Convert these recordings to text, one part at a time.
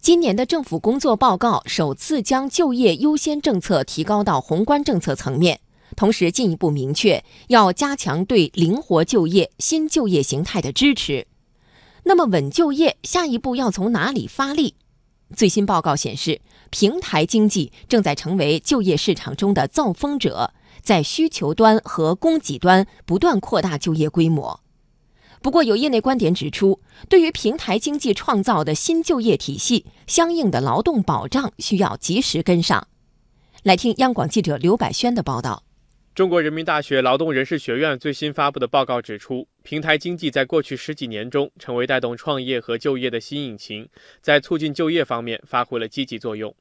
今年的政府工作报告首次将就业优先政策提高到宏观政策层面，同时进一步明确要加强对灵活就业、新就业形态的支持。那么，稳就业下一步要从哪里发力？最新报告显示，平台经济正在成为就业市场中的造风者，在需求端和供给端不断扩大就业规模。不过，有业内观点指出，对于平台经济创造的新就业体系，相应的劳动保障需要及时跟上。来听央广记者刘百轩的报道。中国人民大学劳动人事学院最新发布的报告指出，平台经济在过去十几年中成为带动创业和就业的新引擎，在促进就业方面发挥了积极作用。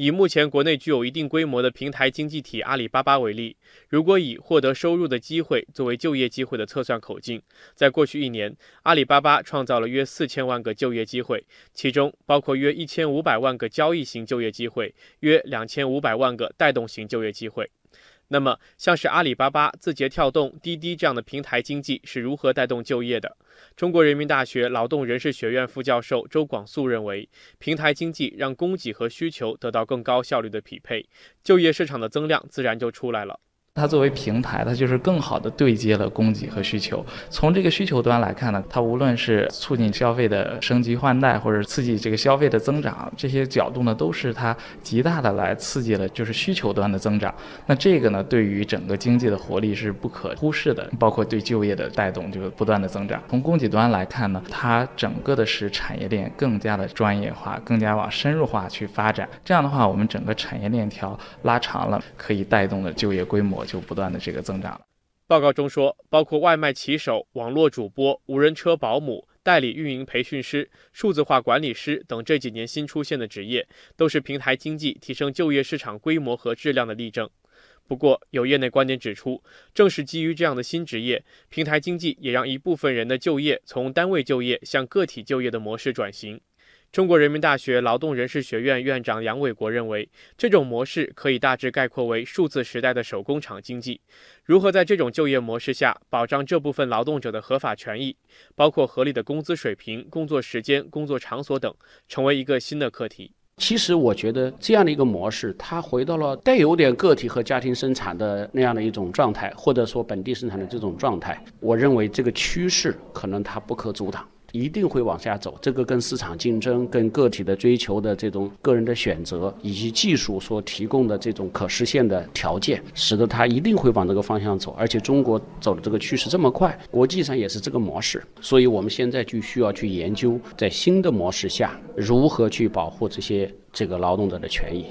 以目前国内具有一定规模的平台经济体阿里巴巴为例，如果以获得收入的机会作为就业机会的测算口径，在过去一年，阿里巴巴创造了约四千万个就业机会，其中包括约一千五百万个交易型就业机会，约两千五百万个带动型就业机会。那么，像是阿里巴巴、字节跳动、滴滴这样的平台经济是如何带动就业的？中国人民大学劳动人事学院副教授周广素认为，平台经济让供给和需求得到更高效率的匹配，就业市场的增量自然就出来了。它作为平台，它就是更好的对接了供给和需求。从这个需求端来看呢，它无论是促进消费的升级换代，或者刺激这个消费的增长，这些角度呢，都是它极大的来刺激了就是需求端的增长。那这个呢，对于整个经济的活力是不可忽视的，包括对就业的带动就是不断的增长。从供给端来看呢，它整个的使产业链更加的专业化，更加往深入化去发展。这样的话，我们整个产业链条拉长了，可以带动的就业规模。我就不断的这个增长了。报告中说，包括外卖骑手、网络主播、无人车保姆、代理运营培训师、数字化管理师等这几年新出现的职业，都是平台经济提升就业市场规模和质量的例证。不过，有业内观点指出，正是基于这样的新职业，平台经济也让一部分人的就业从单位就业向个体就业的模式转型。中国人民大学劳动人事学院院长杨伟国认为，这种模式可以大致概括为数字时代的手工厂经济。如何在这种就业模式下保障这部分劳动者的合法权益，包括合理的工资水平、工作时间、工作场所等，成为一个新的课题。其实，我觉得这样的一个模式，它回到了带有点个体和家庭生产的那样的一种状态，或者说本地生产的这种状态。我认为这个趋势可能它不可阻挡。一定会往下走，这个跟市场竞争、跟个体的追求的这种个人的选择，以及技术所提供的这种可实现的条件，使得它一定会往这个方向走。而且中国走的这个趋势这么快，国际上也是这个模式，所以我们现在就需要去研究，在新的模式下如何去保护这些这个劳动者的权益。